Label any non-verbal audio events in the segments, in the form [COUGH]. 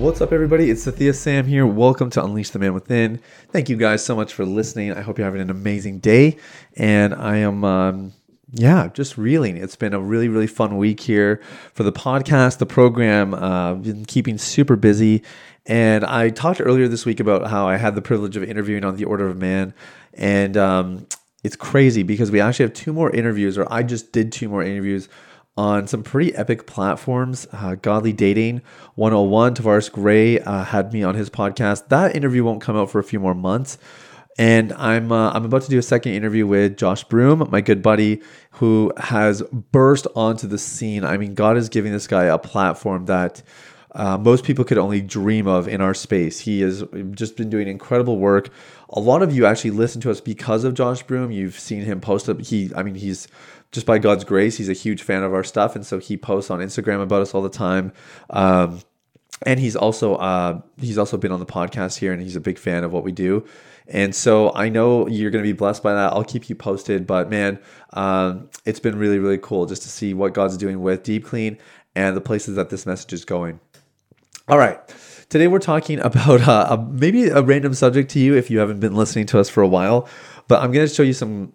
What's up, everybody? It's Sathiya Sam here. Welcome to Unleash the Man Within. Thank you guys so much for listening. I hope you're having an amazing day. And I am, um, yeah, just reeling. It's been a really, really fun week here for the podcast, the program. Uh, been keeping super busy. And I talked earlier this week about how I had the privilege of interviewing on the Order of Man. And um, it's crazy because we actually have two more interviews, or I just did two more interviews on some pretty epic platforms. Uh, Godly Dating 101, Tavares Gray uh, had me on his podcast. That interview won't come out for a few more months. And I'm uh, I'm about to do a second interview with Josh Broome, my good buddy, who has burst onto the scene. I mean, God is giving this guy a platform that uh, most people could only dream of in our space. He has just been doing incredible work. A lot of you actually listen to us because of Josh Broome. You've seen him post up. He, I mean, he's just by God's grace, he's a huge fan of our stuff, and so he posts on Instagram about us all the time. Um, and he's also uh, he's also been on the podcast here, and he's a big fan of what we do. And so I know you're going to be blessed by that. I'll keep you posted. But man, um, it's been really really cool just to see what God's doing with Deep Clean and the places that this message is going. All right. Today we're talking [LAUGHS] about uh, a, maybe a random subject to you if you haven't been listening to us for a while, but I'm going to show you some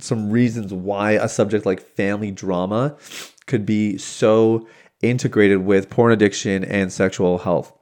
some reasons why a subject like family drama could be so integrated with porn addiction and sexual health.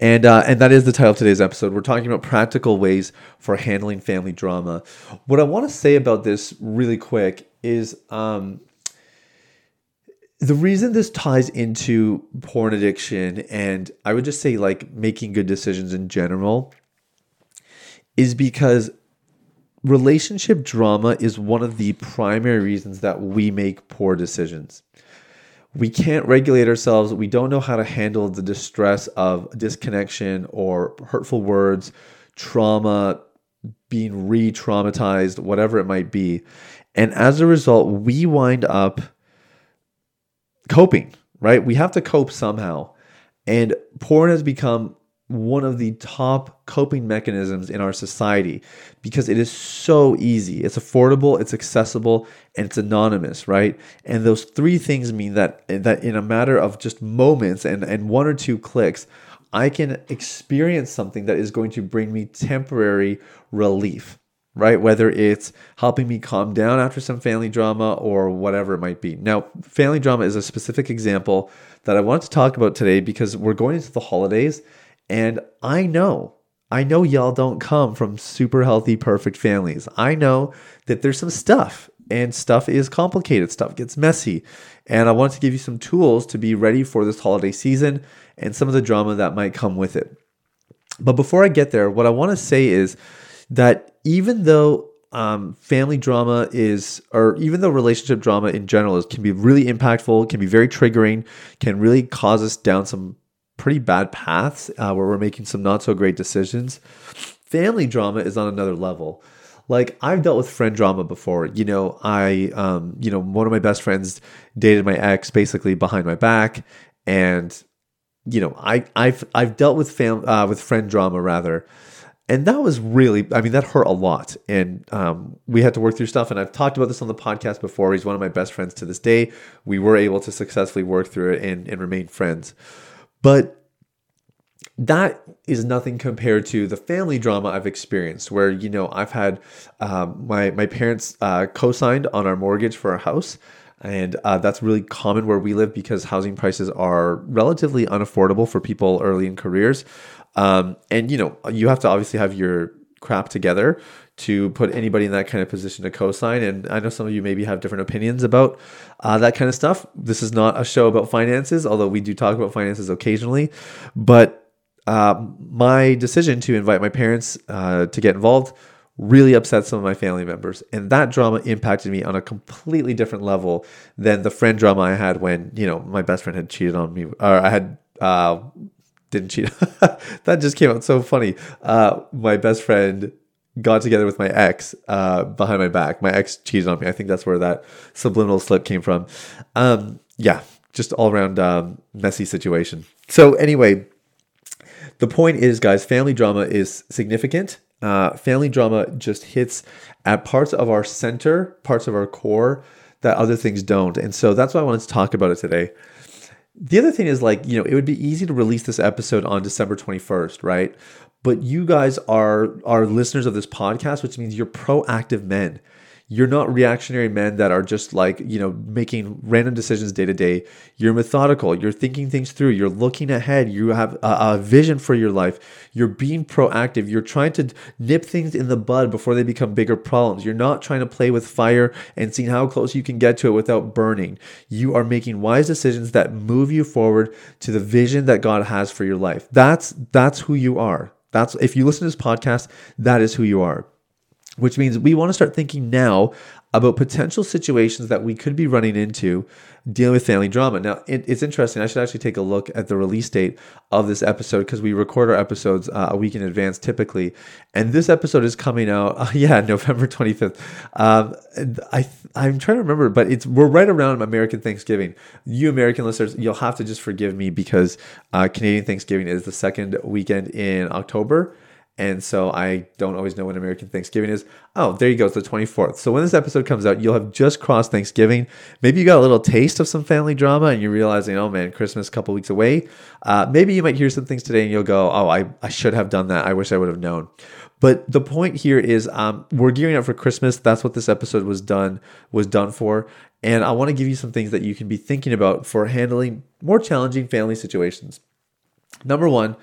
And uh, and that is the title of today's episode. We're talking about practical ways for handling family drama. What I want to say about this really quick is um, the reason this ties into porn addiction and I would just say like making good decisions in general is because relationship drama is one of the primary reasons that we make poor decisions. We can't regulate ourselves. We don't know how to handle the distress of disconnection or hurtful words, trauma, being re traumatized, whatever it might be. And as a result, we wind up coping, right? We have to cope somehow. And porn has become one of the top coping mechanisms in our society because it is so easy. It's affordable, it's accessible, and it's anonymous, right? And those three things mean that that in a matter of just moments and, and one or two clicks, I can experience something that is going to bring me temporary relief, right? Whether it's helping me calm down after some family drama or whatever it might be. Now, family drama is a specific example that I want to talk about today because we're going into the holidays and I know, I know y'all don't come from super healthy, perfect families. I know that there's some stuff and stuff is complicated, stuff gets messy. And I want to give you some tools to be ready for this holiday season and some of the drama that might come with it. But before I get there, what I want to say is that even though um, family drama is, or even though relationship drama in general is, can be really impactful, can be very triggering, can really cause us down some pretty bad paths uh, where we're making some not so great decisions. Family drama is on another level. Like I've dealt with friend drama before. You know, I, um, you know, one of my best friends dated my ex basically behind my back, and you know, I, I've, I've dealt with fam, uh, with friend drama rather, and that was really, I mean, that hurt a lot, and um, we had to work through stuff. And I've talked about this on the podcast before. He's one of my best friends to this day. We were able to successfully work through it and, and remain friends. But that is nothing compared to the family drama I've experienced, where you know I've had um, my my parents uh, co-signed on our mortgage for our house, and uh, that's really common where we live because housing prices are relatively unaffordable for people early in careers. Um, and you know you have to obviously have your crap together to put anybody in that kind of position to co-sign. And I know some of you maybe have different opinions about uh, that kind of stuff. This is not a show about finances, although we do talk about finances occasionally. But uh, my decision to invite my parents uh, to get involved really upset some of my family members. And that drama impacted me on a completely different level than the friend drama I had when, you know, my best friend had cheated on me or I had uh, didn't cheat. [LAUGHS] that just came out so funny. Uh, my best friend got together with my ex uh, behind my back. My ex cheated on me. I think that's where that subliminal slip came from. Um, yeah, just all around um, messy situation. So anyway, the point is, guys, family drama is significant. Uh, family drama just hits at parts of our center, parts of our core that other things don't. And so that's why I wanted to talk about it today. The other thing is like, you know, it would be easy to release this episode on December 21st, right? But you guys are are listeners of this podcast, which means you're proactive men. You're not reactionary men that are just like, you know, making random decisions day to day. You're methodical. You're thinking things through. You're looking ahead. You have a, a, vision for your life. You're being proactive. You're trying to nip things in the bud before they become bigger problems. You're not trying to play with fire and seeing how close you can get to it without burning. You are making wise decisions that move you forward to the vision that God has for your life. That's that's who you are. That's if you listen to this podcast, that is who you are which means we want to start thinking now about potential situations that we could be running into dealing with family drama. Now, it, it's interesting. I should actually take a look at the release date of this episode because we record our episodes uh, a week in advance typically. And this episode is coming out, uh, [LAUGHS] yeah, November 25th. Um, I, I'm trying to remember, but it's we're right around American Thanksgiving. You American listeners, you'll have to just forgive me because uh, Canadian Thanksgiving is the second weekend in October. And so I don't always know when American Thanksgiving is. Oh, there you go. It's the 24th. So when this episode comes out, you'll have just crossed Thanksgiving. Maybe you got a little taste of some family drama and you're realizing, oh man, Christmas a couple weeks away. Uh, maybe you might hear some things today and you'll go, oh, I, I should have done that. I wish I would have known. But the point here is um, we're gearing up for Christmas. That's what this episode was done was done for. And I want to give you some things that you can be thinking about for handling more challenging family situations. Number one,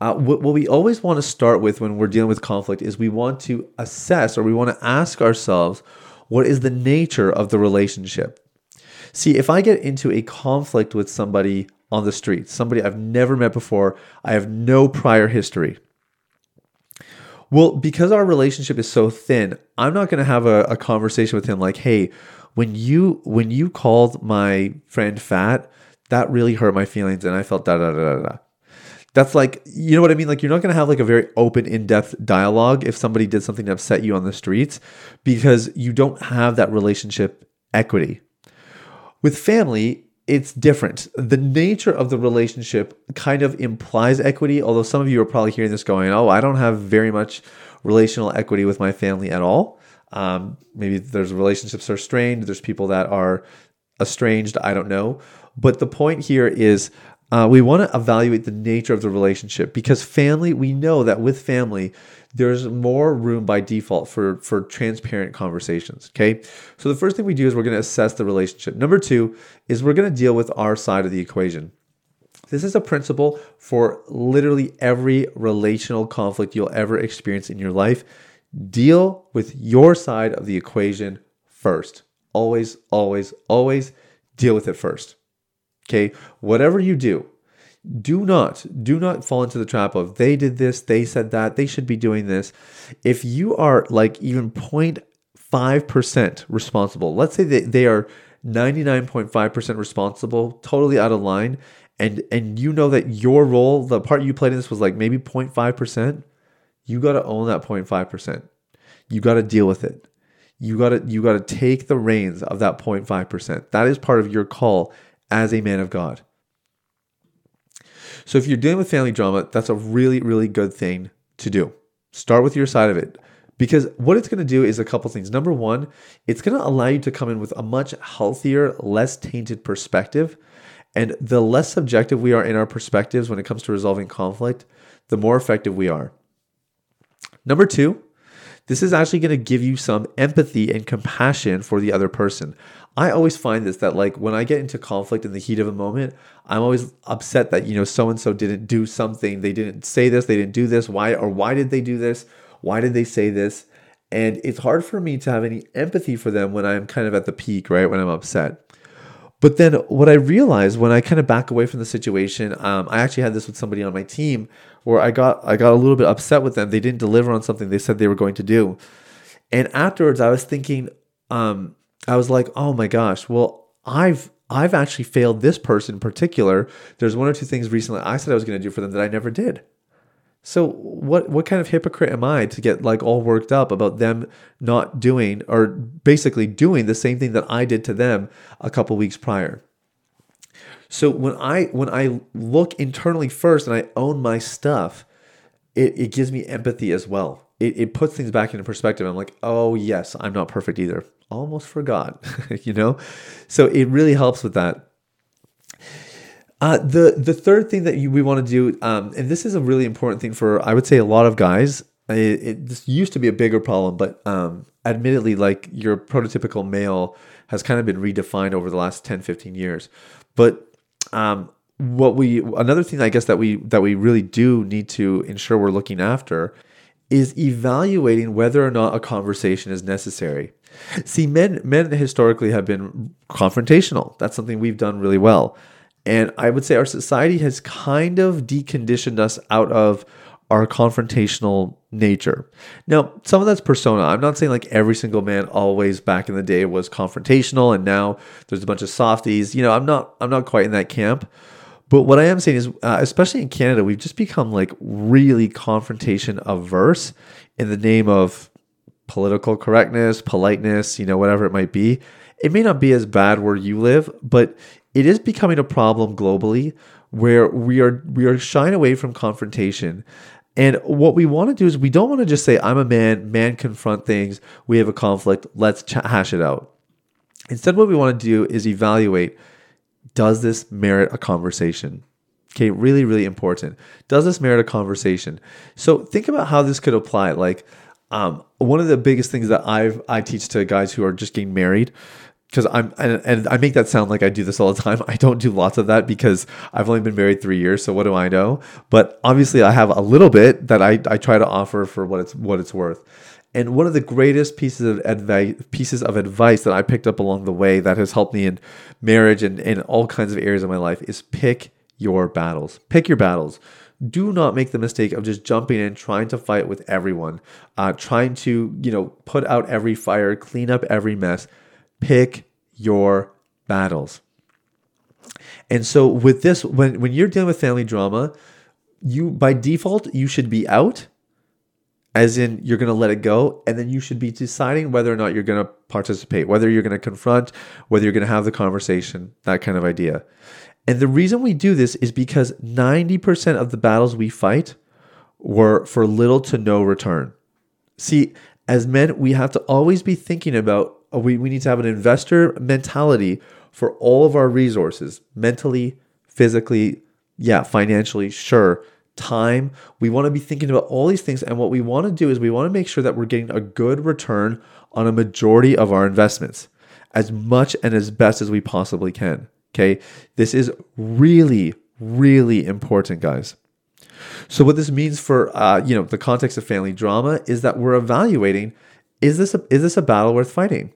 uh, what, what we always want to start with when we're dealing with conflict is we want to assess or we want to ask ourselves what is the nature of the relationship. See, if I get into a conflict with somebody on the street, somebody I've never met before, I have no prior history. Well, because our relationship is so thin, I'm not going to have a, a conversation with him like, "Hey, when you when you called my friend fat, that really hurt my feelings, and I felt da da da da da." That's like you know what i mean? Like you're not to have like a very open in-depth dialogue if somebody did something to upset you on the streets because you don't have that relationship equity. With family it's different. The nature of the relationship kind of implies equity although some of you are probably hearing this going oh i don't have very much relational equity with my family at all. Um, maybe there's relationships are strained there's people that are estranged i don't know. But the point here is uh, we want to evaluate the nature of the relationship because family, we know that with family, there's more room by default for, for transparent conversations. Okay. So the first thing we do is we're going to assess the relationship. Number two is we're going to deal with our side of the equation. This is a principle for literally every relational conflict you'll ever experience in your life. Deal with your side of the equation first. Always, always, always deal with it first. Okay, whatever you do, do not do not fall into the trap of they did this, they said that, they should be doing this. If you are like even 0.5% responsible, let's say that they are 99.5% responsible, totally out of line, and and you know that your role, the part you played in this was like maybe 0.5%, you got to own that 0.5%. You got to deal with it. You got to you got to take the reins of that 0.5%. That is part of your call as a man of God. So if you're dealing with family drama, that's a really, really good thing to do. Start with your side of it. Because what it's going to do is a couple things. Number one, it's going to allow you to come in with a much healthier, less tainted perspective. And the less subjective we are in our perspectives when it comes to resolving conflict, the more effective we are. Number two, this is actually going to give you some empathy and compassion for the other person. I always find this that like when I get into conflict in the heat of a moment, I'm always upset that you know so and so didn't do something, they didn't say this, they didn't do this, why or why did they do this? Why did they say this? And it's hard for me to have any empathy for them when I'm kind of at the peak, right? When I'm upset. But then what I realized when I kind of back away from the situation, um, I actually had this with somebody on my team where I got I got a little bit upset with them. They didn't deliver on something they said they were going to do, and afterwards I was thinking, um, I was like, oh my gosh, well, I've I've actually failed this person in particular. There's one or two things recently I said I was going to do for them that I never did. So what what kind of hypocrite am I to get like all worked up about them not doing or basically doing the same thing that I did to them a couple weeks prior? So when I when I look internally first and I own my stuff, it, it gives me empathy as well. It, it puts things back into perspective. I'm like, oh yes, I'm not perfect either. Almost forgot, [LAUGHS] you know? So it really helps with that. Uh, the the third thing that you, we want to do, um, and this is a really important thing for I would say a lot of guys. It, it this used to be a bigger problem, but um, admittedly, like your prototypical male has kind of been redefined over the last 10, 15 years. But um, what we another thing I guess that we that we really do need to ensure we're looking after is evaluating whether or not a conversation is necessary. See, men men historically have been confrontational. That's something we've done really well. And I would say our society has kind of deconditioned us out of our confrontational nature. Now, some of that's persona. I'm not saying like every single man always back in the day was confrontational and now there's a bunch of softies. You know, I'm not I'm not quite in that camp. But what I am saying is, uh, especially in Canada, we've just become like really confrontation averse in the name of political correctness, politeness, you know, whatever it might be. It may not be as bad where you live, but it is becoming a problem globally where we are we are shying away from confrontation. And what we want to do is we don't want to just say I'm a man, man confront things, we have a conflict, let's ch- hash it out. Instead what we want to do is evaluate does this merit a conversation? Okay, really really important. Does this merit a conversation? So think about how this could apply like um, one of the biggest things that I've I teach to guys who are just getting married because I'm and, and, I make that sound like I do this all the time. [LAUGHS] I don't do lots of that because I've only been married three years. So what do I know? But obviously, I have a little bit that I, I try to offer for what it's what it's worth. And one of the greatest pieces of advice pieces of advice that I picked up along the way that has helped me in marriage and in all kinds of areas of my life is pick your battles. Pick your battles do not make the mistake of just jumping in trying to fight with everyone uh, trying to you know put out every fire clean up every mess Pick your battles. And so with this, when, when you're dealing with family drama, you by default, you should be out, as in you're gonna let it go, and then you should be deciding whether or not you're gonna participate, whether you're gonna confront, whether you're gonna have the conversation, that kind of idea. And the reason we do this is because 90% of the battles we fight were for little to no return. See, as men, we have to always be thinking about uh, we, we need to have an investor mentality for all of our resources mentally, physically, yeah, financially, sure, time. We want to be thinking about all these things. And what we want to do is we want to make sure that we're getting a good return on a majority of our investments as much and as best as we possibly can. Okay. This is really, really important, guys. So what this means for uh, you know the context of family drama is that we're evaluating is this a, is this a battle worth fighting?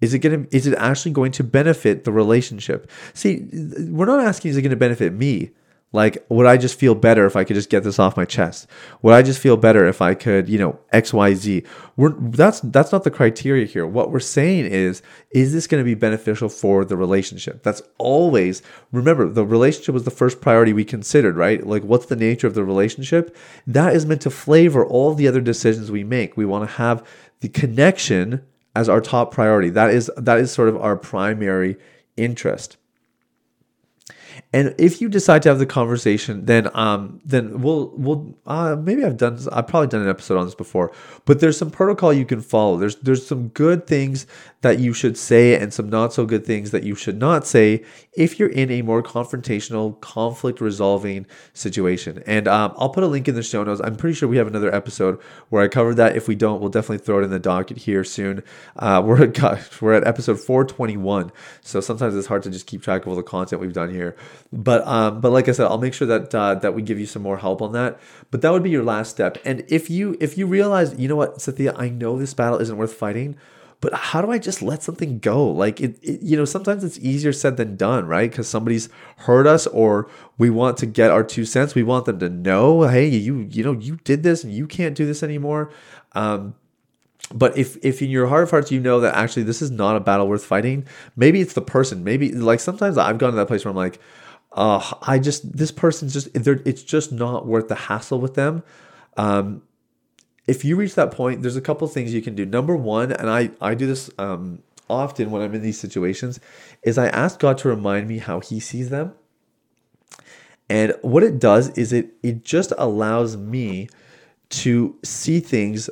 Is it going to is it actually going to benefit the relationship? See, we're not asking is it going to benefit me? Like, would I just feel better if I could just get this off my chest? Would I just feel better if I could, you know, X, Y, Z? We're that's that's not the criteria here. What we're saying is, is this going to be beneficial for the relationship? That's always remember the relationship was the first priority we considered, right? Like, what's the nature of the relationship? That is meant to flavor all the other decisions we make. We want to have the connection as our top priority. That is that is sort of our primary interest. And if you decide to have the conversation, then um, then we'll we'll uh, maybe I've done I've probably done an episode on this before, but there's some protocol you can follow. There's there's some good things that you should say and some not so good things that you should not say if you're in a more confrontational, conflict resolving situation. And um, I'll put a link in the show notes. I'm pretty sure we have another episode where I covered that. If we don't, we'll definitely throw it in the docket here soon. Uh, we're at, gosh, we're at episode 421, so sometimes it's hard to just keep track of all the content we've done here. But um, but like I said, I'll make sure that uh, that we give you some more help on that. But that would be your last step. And if you if you realize, you know what, Sathiya, I know this battle isn't worth fighting but how do I just let something go? Like it, it you know, sometimes it's easier said than done, right? Because somebody's hurt us, or we want to get our two cents. We want them to know, hey, you, you know, you did this, and you can't do this anymore. Um, but if if in your heart of hearts you know that actually this is not a battle worth fighting, maybe it's the person. Maybe like sometimes I've gone to that place where I'm like, uh, I just this person's just it's just not worth the hassle with them. Um, if you reach that point, there's a couple things you can do. Number one, and I I do this um, often when I'm in these situations, is I ask God to remind me how He sees them. And what it does is it it just allows me to see things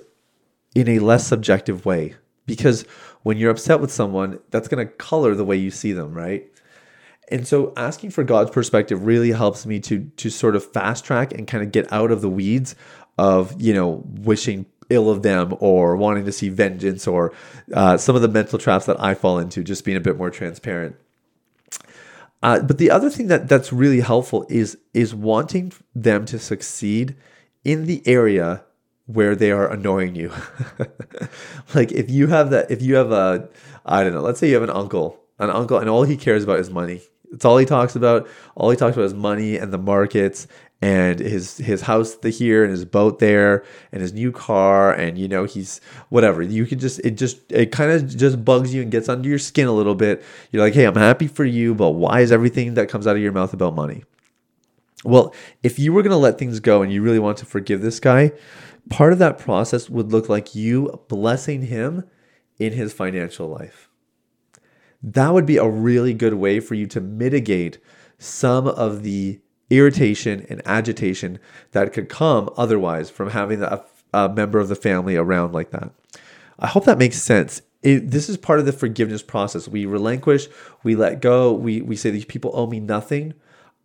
in a less subjective way. Because when you're upset with someone, that's going to color the way you see them, right? And so asking for God's perspective really helps me to to sort of fast track and kind of get out of the weeds of, you know, wishing ill of them or wanting to see vengeance or uh, some of the mental traps that I fall into, just being a bit more transparent. Uh, but the other thing that that's really helpful is is wanting them to succeed in the area where they are annoying you. [LAUGHS] like if you have that, if you have a, I don't know, let's say you have an uncle, an uncle, and all he cares about is money. It's all he talks about. All he talks about is money and the markets and his his house here and his boat there and his new car and you know he's whatever. You can just it just it kind of just bugs you and gets under your skin a little bit. You're like hey i'm happy for you but why is everything that comes out of your mouth about money? Well if you were going to let things go and you really want to forgive this guy part of that process would look like you blessing him in his financial life. That would be a really good way for you to mitigate some of the irritation and agitation that could come otherwise from having a, a member of the family around like that. I hope that makes sense. It, this is part of the forgiveness process. We relinquish, we let go, we, we say these people owe me nothing.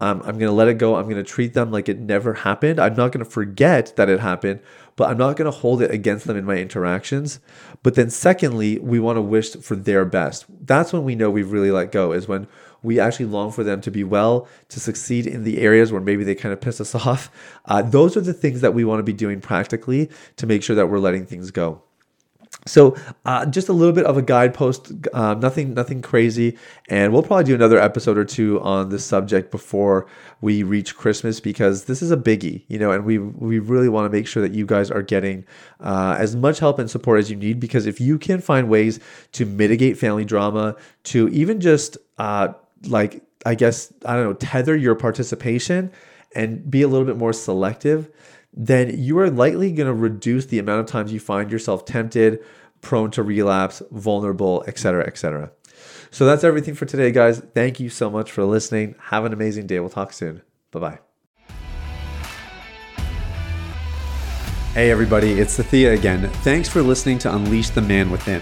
Um, I'm going to let it go. I'm going to treat them like it never happened. I'm not going to forget that it happened, but I'm not going to hold it against them in my interactions. But then, secondly, we want to wish for their best. That's when we know we've really let go, is when we actually long for them to be well, to succeed in the areas where maybe they kind of piss us [LAUGHS] off. Uh, those are the things that we want to be doing practically to make sure that we're letting things go. So uh, just a little bit of a guidepost, uh, nothing, nothing crazy, and we'll probably do another episode or two on this subject before we reach Christmas because this is a biggie, you know, and we we really want to make sure that you guys are getting uh, as much help and support as you need because if you can find ways to mitigate family drama, to even just uh, like I guess I don't know, tether your participation and be a little bit more selective, then you are likely going to reduce the amount of times you find yourself tempted, prone to relapse, vulnerable, etc., etc. So that's everything for today, guys. Thank you so much for listening. Have an amazing day. We'll talk soon. Bye bye. Hey, everybody, it's Thea again. Thanks for listening to Unleash the Man Within.